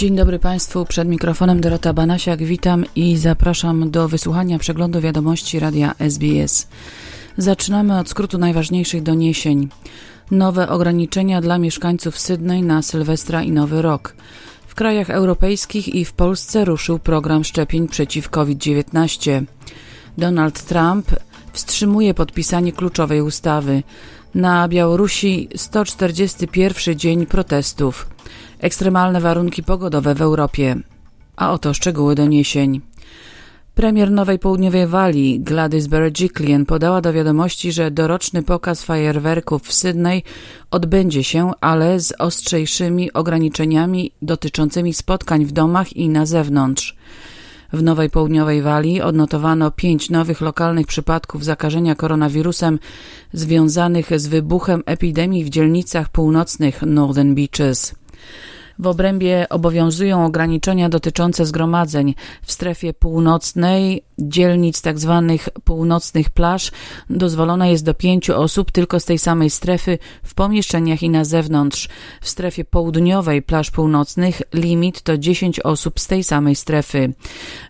Dzień dobry Państwu, przed mikrofonem Dorota Banasiak, witam i zapraszam do wysłuchania przeglądu wiadomości radia SBS. Zaczynamy od skrótu najważniejszych doniesień. Nowe ograniczenia dla mieszkańców Sydney na Sylwestra i Nowy Rok. W krajach europejskich i w Polsce ruszył program szczepień przeciw COVID-19. Donald Trump wstrzymuje podpisanie kluczowej ustawy. Na Białorusi 141 dzień protestów. Ekstremalne warunki pogodowe w Europie. A oto szczegóły doniesień. Premier Nowej Południowej Walii Gladys Berejiklian podała do wiadomości, że doroczny pokaz fajerwerków w Sydney odbędzie się, ale z ostrzejszymi ograniczeniami dotyczącymi spotkań w domach i na zewnątrz. W Nowej Południowej Walii odnotowano pięć nowych lokalnych przypadków zakażenia koronawirusem związanych z wybuchem epidemii w dzielnicach północnych Northern Beaches. W obrębie obowiązują ograniczenia dotyczące zgromadzeń w strefie północnej dzielnic tzw. Tak północnych plaż dozwolona jest do pięciu osób tylko z tej samej strefy w pomieszczeniach i na zewnątrz. W strefie południowej plaż północnych limit to 10 osób z tej samej strefy.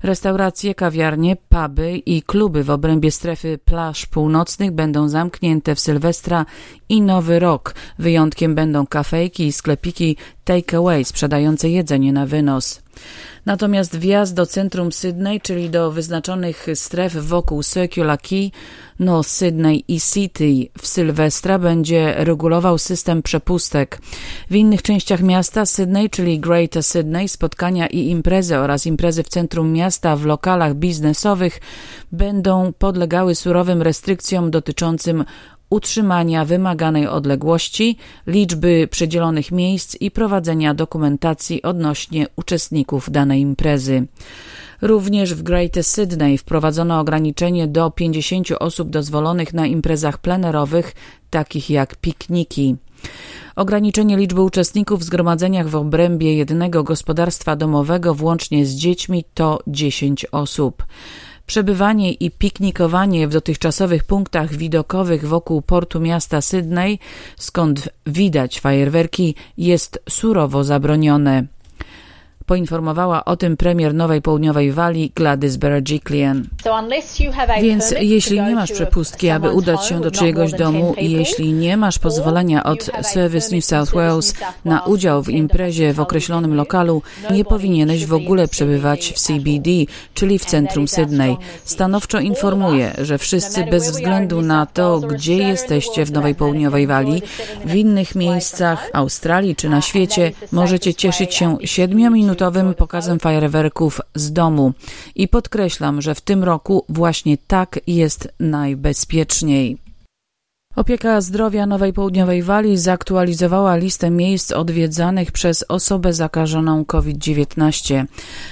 Restauracje, kawiarnie, puby i kluby w obrębie strefy plaż północnych będą zamknięte w Sylwestra i Nowy Rok. Wyjątkiem będą kafejki i sklepiki takeaway sprzedające jedzenie na wynos. Natomiast wjazd do centrum Sydney, czyli do wyznaczonych stref wokół Circular Quay, North Sydney i City w Sylwestra będzie regulował system przepustek. W innych częściach miasta Sydney, czyli Greater Sydney, spotkania i imprezy oraz imprezy w centrum miasta w lokalach biznesowych będą podlegały surowym restrykcjom dotyczącym utrzymania wymaganej odległości, liczby przydzielonych miejsc i prowadzenia dokumentacji odnośnie uczestników danej imprezy. Również w Greater Sydney wprowadzono ograniczenie do 50 osób dozwolonych na imprezach plenerowych, takich jak pikniki. Ograniczenie liczby uczestników w zgromadzeniach w obrębie jednego gospodarstwa domowego włącznie z dziećmi to 10 osób. Przebywanie i piknikowanie w dotychczasowych punktach widokowych wokół portu miasta Sydney, skąd widać fajerwerki, jest surowo zabronione poinformowała o tym premier Nowej Południowej Walii Gladys Berejiklian. Więc jeśli nie masz przepustki, aby udać się do czyjegoś domu i jeśli nie masz pozwolenia od Service New South Wales na udział w imprezie w określonym lokalu, nie powinieneś w ogóle przebywać w CBD, czyli w centrum Sydney. Stanowczo informuję, że wszyscy bez względu na to, gdzie jesteście w Nowej Południowej Walii, w innych miejscach Australii czy na świecie, możecie cieszyć się siedmiominutowym minutowym pokazem fajerwerków z domu. I podkreślam, że w tym roku właśnie tak jest najbezpieczniej. Opieka Zdrowia Nowej Południowej Walii zaktualizowała listę miejsc odwiedzanych przez osobę zakażoną COVID-19.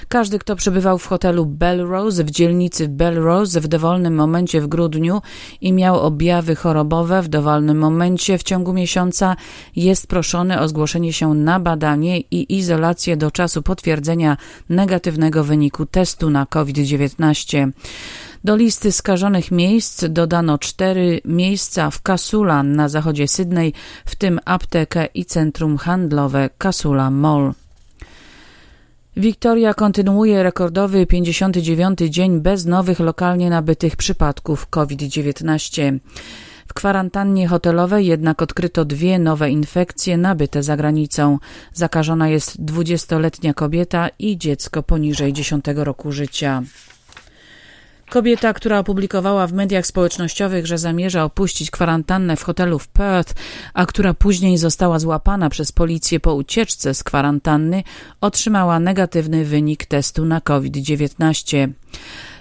Każdy, kto przebywał w hotelu Belrose w dzielnicy Belrose w dowolnym momencie w grudniu i miał objawy chorobowe w dowolnym momencie w ciągu miesiąca, jest proszony o zgłoszenie się na badanie i izolację do czasu potwierdzenia negatywnego wyniku testu na COVID-19. Do listy skażonych miejsc dodano cztery miejsca w Kasula na zachodzie Sydney, w tym aptekę i centrum handlowe Kasula Mall. Wiktoria kontynuuje rekordowy 59 dzień bez nowych lokalnie nabytych przypadków COVID-19. W kwarantannie hotelowej jednak odkryto dwie nowe infekcje nabyte za granicą. Zakażona jest 20-letnia kobieta i dziecko poniżej 10 roku życia. Kobieta, która opublikowała w mediach społecznościowych, że zamierza opuścić kwarantannę w hotelu w Perth, a która później została złapana przez policję po ucieczce z kwarantanny, otrzymała negatywny wynik testu na COVID-19.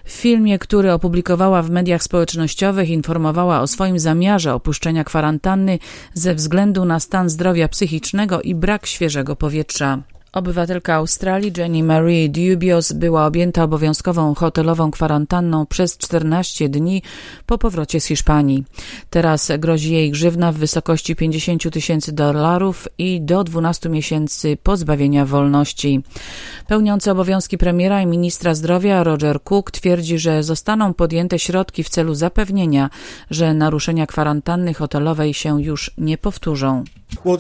W filmie, który opublikowała w mediach społecznościowych, informowała o swoim zamiarze opuszczenia kwarantanny ze względu na stan zdrowia psychicznego i brak świeżego powietrza. Obywatelka Australii Jenny Marie Dubios była objęta obowiązkową hotelową kwarantanną przez 14 dni po powrocie z Hiszpanii. Teraz grozi jej grzywna w wysokości 50 tysięcy dolarów i do 12 miesięcy pozbawienia wolności. Pełniący obowiązki premiera i ministra zdrowia Roger Cook twierdzi, że zostaną podjęte środki w celu zapewnienia, że naruszenia kwarantanny hotelowej się już nie powtórzą. Well,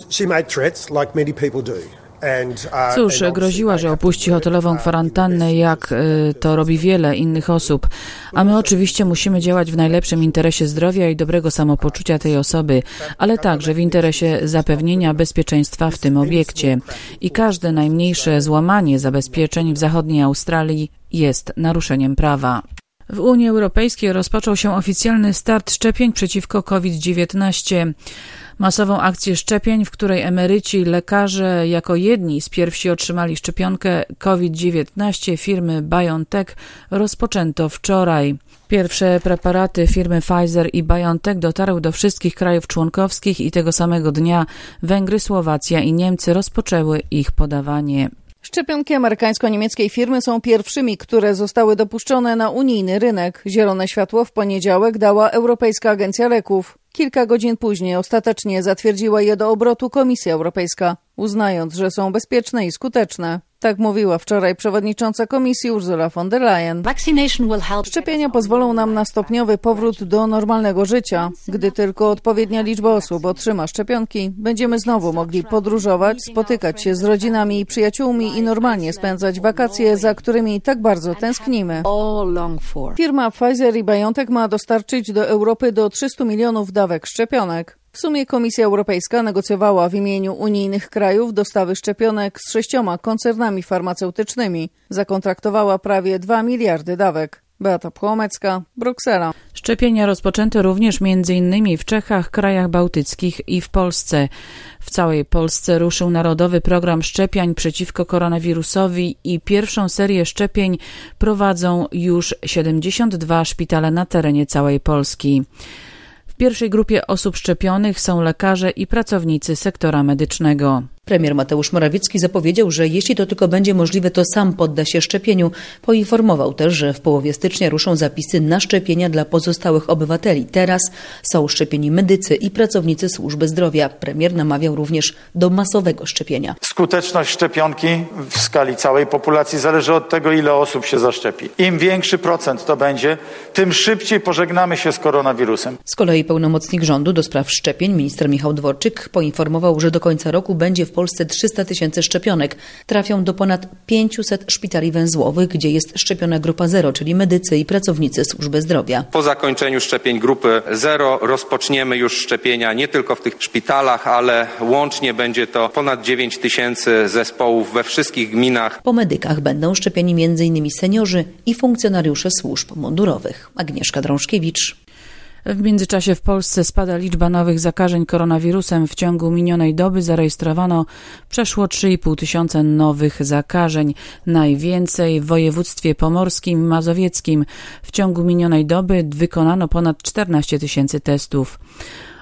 uh, Cóż, groziła, że opuści hotelową kwarantannę, jak y, to robi wiele innych osób. A my oczywiście musimy działać w najlepszym interesie zdrowia i dobrego samopoczucia tej osoby, ale także w interesie zapewnienia bezpieczeństwa w tym obiekcie. I każde najmniejsze złamanie zabezpieczeń w zachodniej Australii jest naruszeniem prawa. W Unii Europejskiej rozpoczął się oficjalny start szczepień przeciwko COVID-19 masową akcję szczepień, w której emeryci, lekarze jako jedni z pierwsi otrzymali szczepionkę COVID-19 firmy BioNTech rozpoczęto wczoraj. Pierwsze preparaty firmy Pfizer i BioNTech dotarły do wszystkich krajów członkowskich i tego samego dnia Węgry, Słowacja i Niemcy rozpoczęły ich podawanie. Szczepionki amerykańsko-niemieckiej firmy są pierwszymi, które zostały dopuszczone na unijny rynek. Zielone światło w poniedziałek dała Europejska Agencja Leków. Kilka godzin później ostatecznie zatwierdziła je do obrotu Komisja Europejska, uznając, że są bezpieczne i skuteczne. Tak mówiła wczoraj przewodnicząca komisji Ursula von der Leyen. Szczepienia pozwolą nam na stopniowy powrót do normalnego życia. Gdy tylko odpowiednia liczba osób otrzyma szczepionki, będziemy znowu mogli podróżować, spotykać się z rodzinami i przyjaciółmi i normalnie spędzać wakacje, za którymi tak bardzo tęsknimy. Firma Pfizer i BioNTech ma dostarczyć do Europy do 300 milionów dawek szczepionek. W sumie Komisja Europejska negocjowała w imieniu unijnych krajów dostawy szczepionek z sześcioma koncernami farmaceutycznymi. Zakontraktowała prawie 2 miliardy dawek. Beata Płomecka, Bruksela. Szczepienia rozpoczęto również m.in. w Czechach, krajach bałtyckich i w Polsce. W całej Polsce ruszył Narodowy Program Szczepień przeciwko koronawirusowi i pierwszą serię szczepień prowadzą już 72 szpitale na terenie całej Polski. W pierwszej grupie osób szczepionych są lekarze i pracownicy sektora medycznego. Premier Mateusz Morawiecki zapowiedział, że jeśli to tylko będzie możliwe, to sam podda się szczepieniu. Poinformował też, że w połowie stycznia ruszą zapisy na szczepienia dla pozostałych obywateli. Teraz są szczepieni medycy i pracownicy służby zdrowia. Premier namawiał również do masowego szczepienia. Skuteczność szczepionki w skali całej populacji zależy od tego, ile osób się zaszczepi. Im większy procent to będzie, tym szybciej pożegnamy się z koronawirusem. Z kolei pełnomocnik rządu do spraw szczepień, minister Michał Dworczyk, poinformował, że do końca roku będzie w Polsce 300 tysięcy szczepionek. Trafią do ponad 500 szpitali węzłowych, gdzie jest szczepiona grupa zero, czyli medycy i pracownicy służby zdrowia. Po zakończeniu szczepień grupy zero rozpoczniemy już szczepienia nie tylko w tych szpitalach, ale łącznie będzie to ponad 9 tysięcy zespołów we wszystkich gminach. Po medykach będą szczepieni m.in. seniorzy i funkcjonariusze służb mundurowych. Agnieszka Drążkiewicz. W międzyczasie w Polsce spada liczba nowych zakażeń koronawirusem. W ciągu minionej doby zarejestrowano przeszło 3,5 tysiąca nowych zakażeń. Najwięcej w województwie pomorskim mazowieckim. W ciągu minionej doby wykonano ponad 14 tysięcy testów.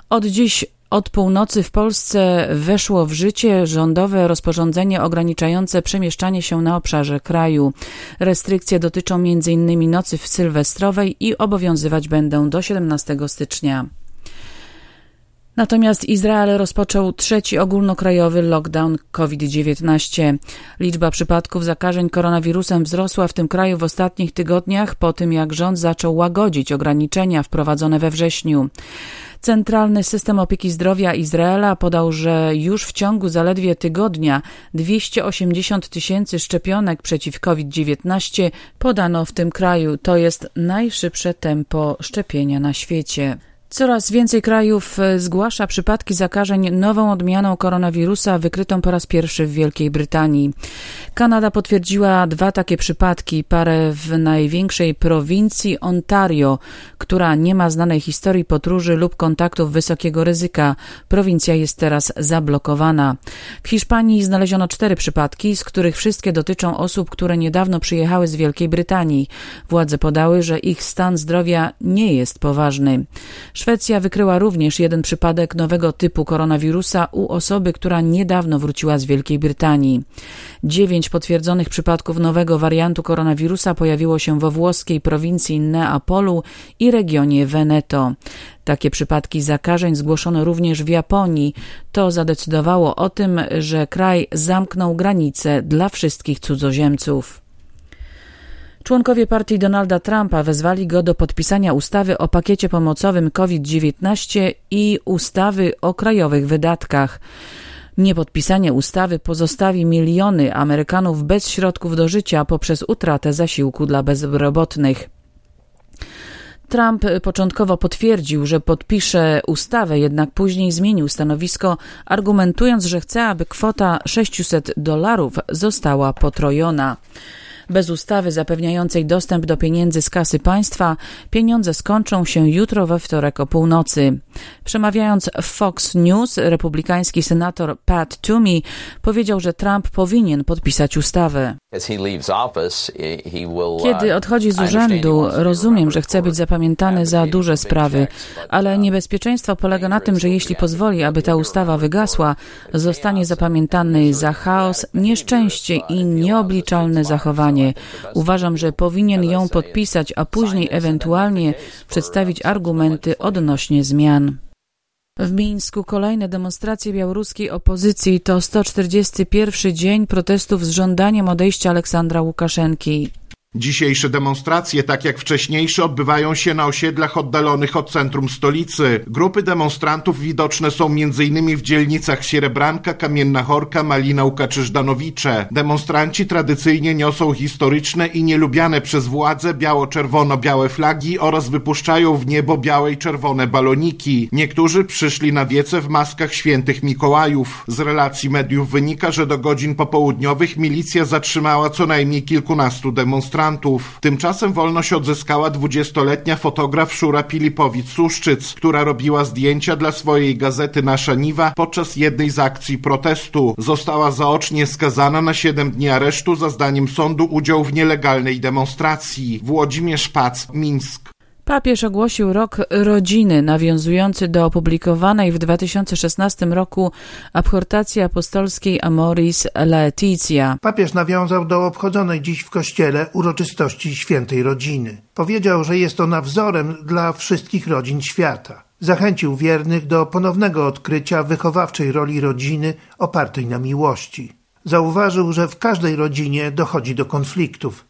Od dziś od północy w Polsce weszło w życie rządowe rozporządzenie ograniczające przemieszczanie się na obszarze kraju. Restrykcje dotyczą m.in. nocy w sylwestrowej i obowiązywać będą do 17 stycznia. Natomiast Izrael rozpoczął trzeci ogólnokrajowy lockdown COVID-19. Liczba przypadków zakażeń koronawirusem wzrosła w tym kraju w ostatnich tygodniach po tym, jak rząd zaczął łagodzić ograniczenia wprowadzone we wrześniu. Centralny System Opieki Zdrowia Izraela podał, że już w ciągu zaledwie tygodnia 280 tysięcy szczepionek przeciw COVID-19 podano w tym kraju. To jest najszybsze tempo szczepienia na świecie. Coraz więcej krajów e, zgłasza przypadki zakażeń nową odmianą koronawirusa wykrytą po raz pierwszy w Wielkiej Brytanii. Kanada potwierdziła dwa takie przypadki, parę w największej prowincji Ontario, która nie ma znanej historii podróży lub kontaktów wysokiego ryzyka. Prowincja jest teraz zablokowana. W Hiszpanii znaleziono cztery przypadki, z których wszystkie dotyczą osób, które niedawno przyjechały z Wielkiej Brytanii. Władze podały, że ich stan zdrowia nie jest poważny. Szwecja wykryła również jeden przypadek nowego typu koronawirusa u osoby, która niedawno wróciła z Wielkiej Brytanii. Dziewięć potwierdzonych przypadków nowego wariantu koronawirusa pojawiło się we włoskiej prowincji Neapolu i regionie Veneto. Takie przypadki zakażeń zgłoszono również w Japonii. To zadecydowało o tym, że kraj zamknął granice dla wszystkich cudzoziemców. Członkowie partii Donalda Trumpa wezwali go do podpisania ustawy o pakiecie pomocowym COVID-19 i ustawy o krajowych wydatkach. Niepodpisanie ustawy pozostawi miliony Amerykanów bez środków do życia poprzez utratę zasiłku dla bezrobotnych. Trump początkowo potwierdził, że podpisze ustawę, jednak później zmienił stanowisko, argumentując, że chce, aby kwota 600 dolarów została potrojona. Bez ustawy zapewniającej dostęp do pieniędzy z kasy państwa, pieniądze skończą się jutro we wtorek o północy. Przemawiając w Fox News, republikański senator Pat Toomey powiedział, że Trump powinien podpisać ustawę. Kiedy odchodzi z urzędu, rozumiem, że chce być zapamiętany za duże sprawy, ale niebezpieczeństwo polega na tym, że jeśli pozwoli, aby ta ustawa wygasła, zostanie zapamiętany za chaos, nieszczęście i nieobliczalne zachowanie. Uważam, że powinien ją podpisać, a później ewentualnie przedstawić argumenty odnośnie zmian. W Mińsku kolejne demonstracje białoruskiej opozycji to 141 dzień protestów z żądaniem odejścia Aleksandra Łukaszenki. Dzisiejsze demonstracje, tak jak wcześniejsze, odbywają się na osiedlach oddalonych od centrum stolicy. Grupy demonstrantów widoczne są m.in. w dzielnicach Sierebranka, Kamienna Horka, Malinauka czy. Demonstranci tradycyjnie niosą historyczne i nielubiane przez władze biało-czerwono-białe flagi oraz wypuszczają w niebo białe i czerwone baloniki. Niektórzy przyszli na wiece w maskach świętych Mikołajów. Z relacji mediów wynika, że do godzin popołudniowych milicja zatrzymała co najmniej kilkunastu demonstrantów Tymczasem wolność odzyskała 20-letnia fotograf Szura Pilipowicz-Suszczyc, która robiła zdjęcia dla swojej gazety Nasza Niwa podczas jednej z akcji protestu. Została zaocznie skazana na 7 dni aresztu za zdaniem sądu udział w nielegalnej demonstracji. Włodzimierz Pac, Mińsk. Papież ogłosił rok rodziny, nawiązujący do opublikowanej w 2016 roku abhortacji apostolskiej Amoris Laetitia. Papież nawiązał do obchodzonej dziś w kościele uroczystości świętej rodziny. Powiedział, że jest ona wzorem dla wszystkich rodzin świata. Zachęcił wiernych do ponownego odkrycia wychowawczej roli rodziny opartej na miłości. Zauważył, że w każdej rodzinie dochodzi do konfliktów.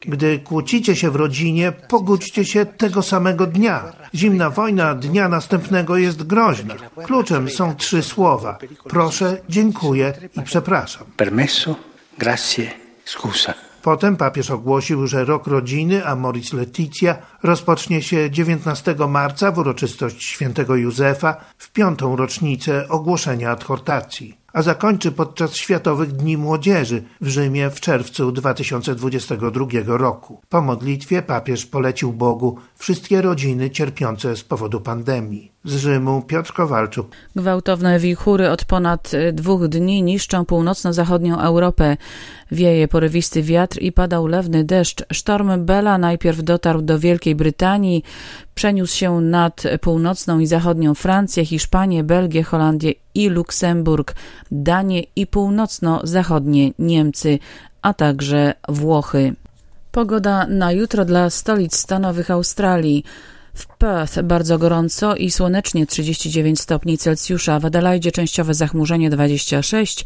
Gdy kłócicie się w rodzinie, pogódźcie się tego samego dnia. Zimna wojna dnia następnego jest groźna. Kluczem są trzy słowa: proszę, dziękuję i przepraszam. Permesso, grazie, scusa. Potem papież ogłosił, że rok rodziny Amoris Laetitia rozpocznie się 19 marca w uroczystość świętego Józefa w piątą rocznicę ogłoszenia adhortacji a zakończy podczas Światowych Dni Młodzieży w Rzymie w czerwcu 2022 roku. Po modlitwie papież polecił Bogu wszystkie rodziny cierpiące z powodu pandemii. Z Rzymu Piotr Kowalczuk. Gwałtowne wichury od ponad dwóch dni niszczą północno-zachodnią Europę. Wieje porywisty wiatr i pada ulewny deszcz. Sztorm Bela najpierw dotarł do Wielkiej Brytanii, przeniósł się nad północną i zachodnią Francję, Hiszpanię, Belgię, Holandię i Luksemburg, Danię i północno-zachodnie Niemcy, a także Włochy. Pogoda na jutro dla stolic stanowych Australii. W Perth bardzo gorąco i słonecznie 39 stopni Celsjusza, w Adelaide częściowe zachmurzenie 26,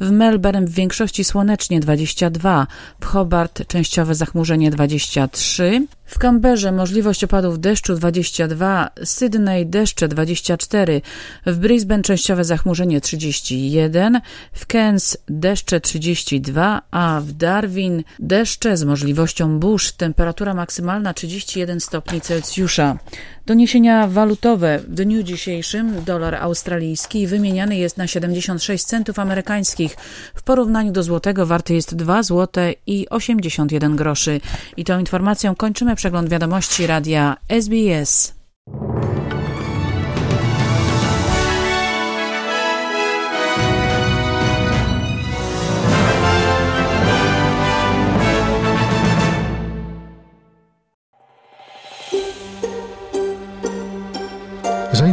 w Melbourne w większości słonecznie 22, w Hobart częściowe zachmurzenie 23, w Kamberze możliwość opadów deszczu 22, Sydney deszcze 24, w Brisbane częściowe zachmurzenie 31, w Cairns deszcze 32, a w Darwin deszcze z możliwością burz, temperatura maksymalna 31 stopni Celsjusza. Doniesienia walutowe. W dniu dzisiejszym dolar australijski wymieniany jest na 76 centów amerykańskich. W porównaniu do złotego warty jest 2 zł i 81 groszy. I tą informacją kończymy przegląd wiadomości radia SBS.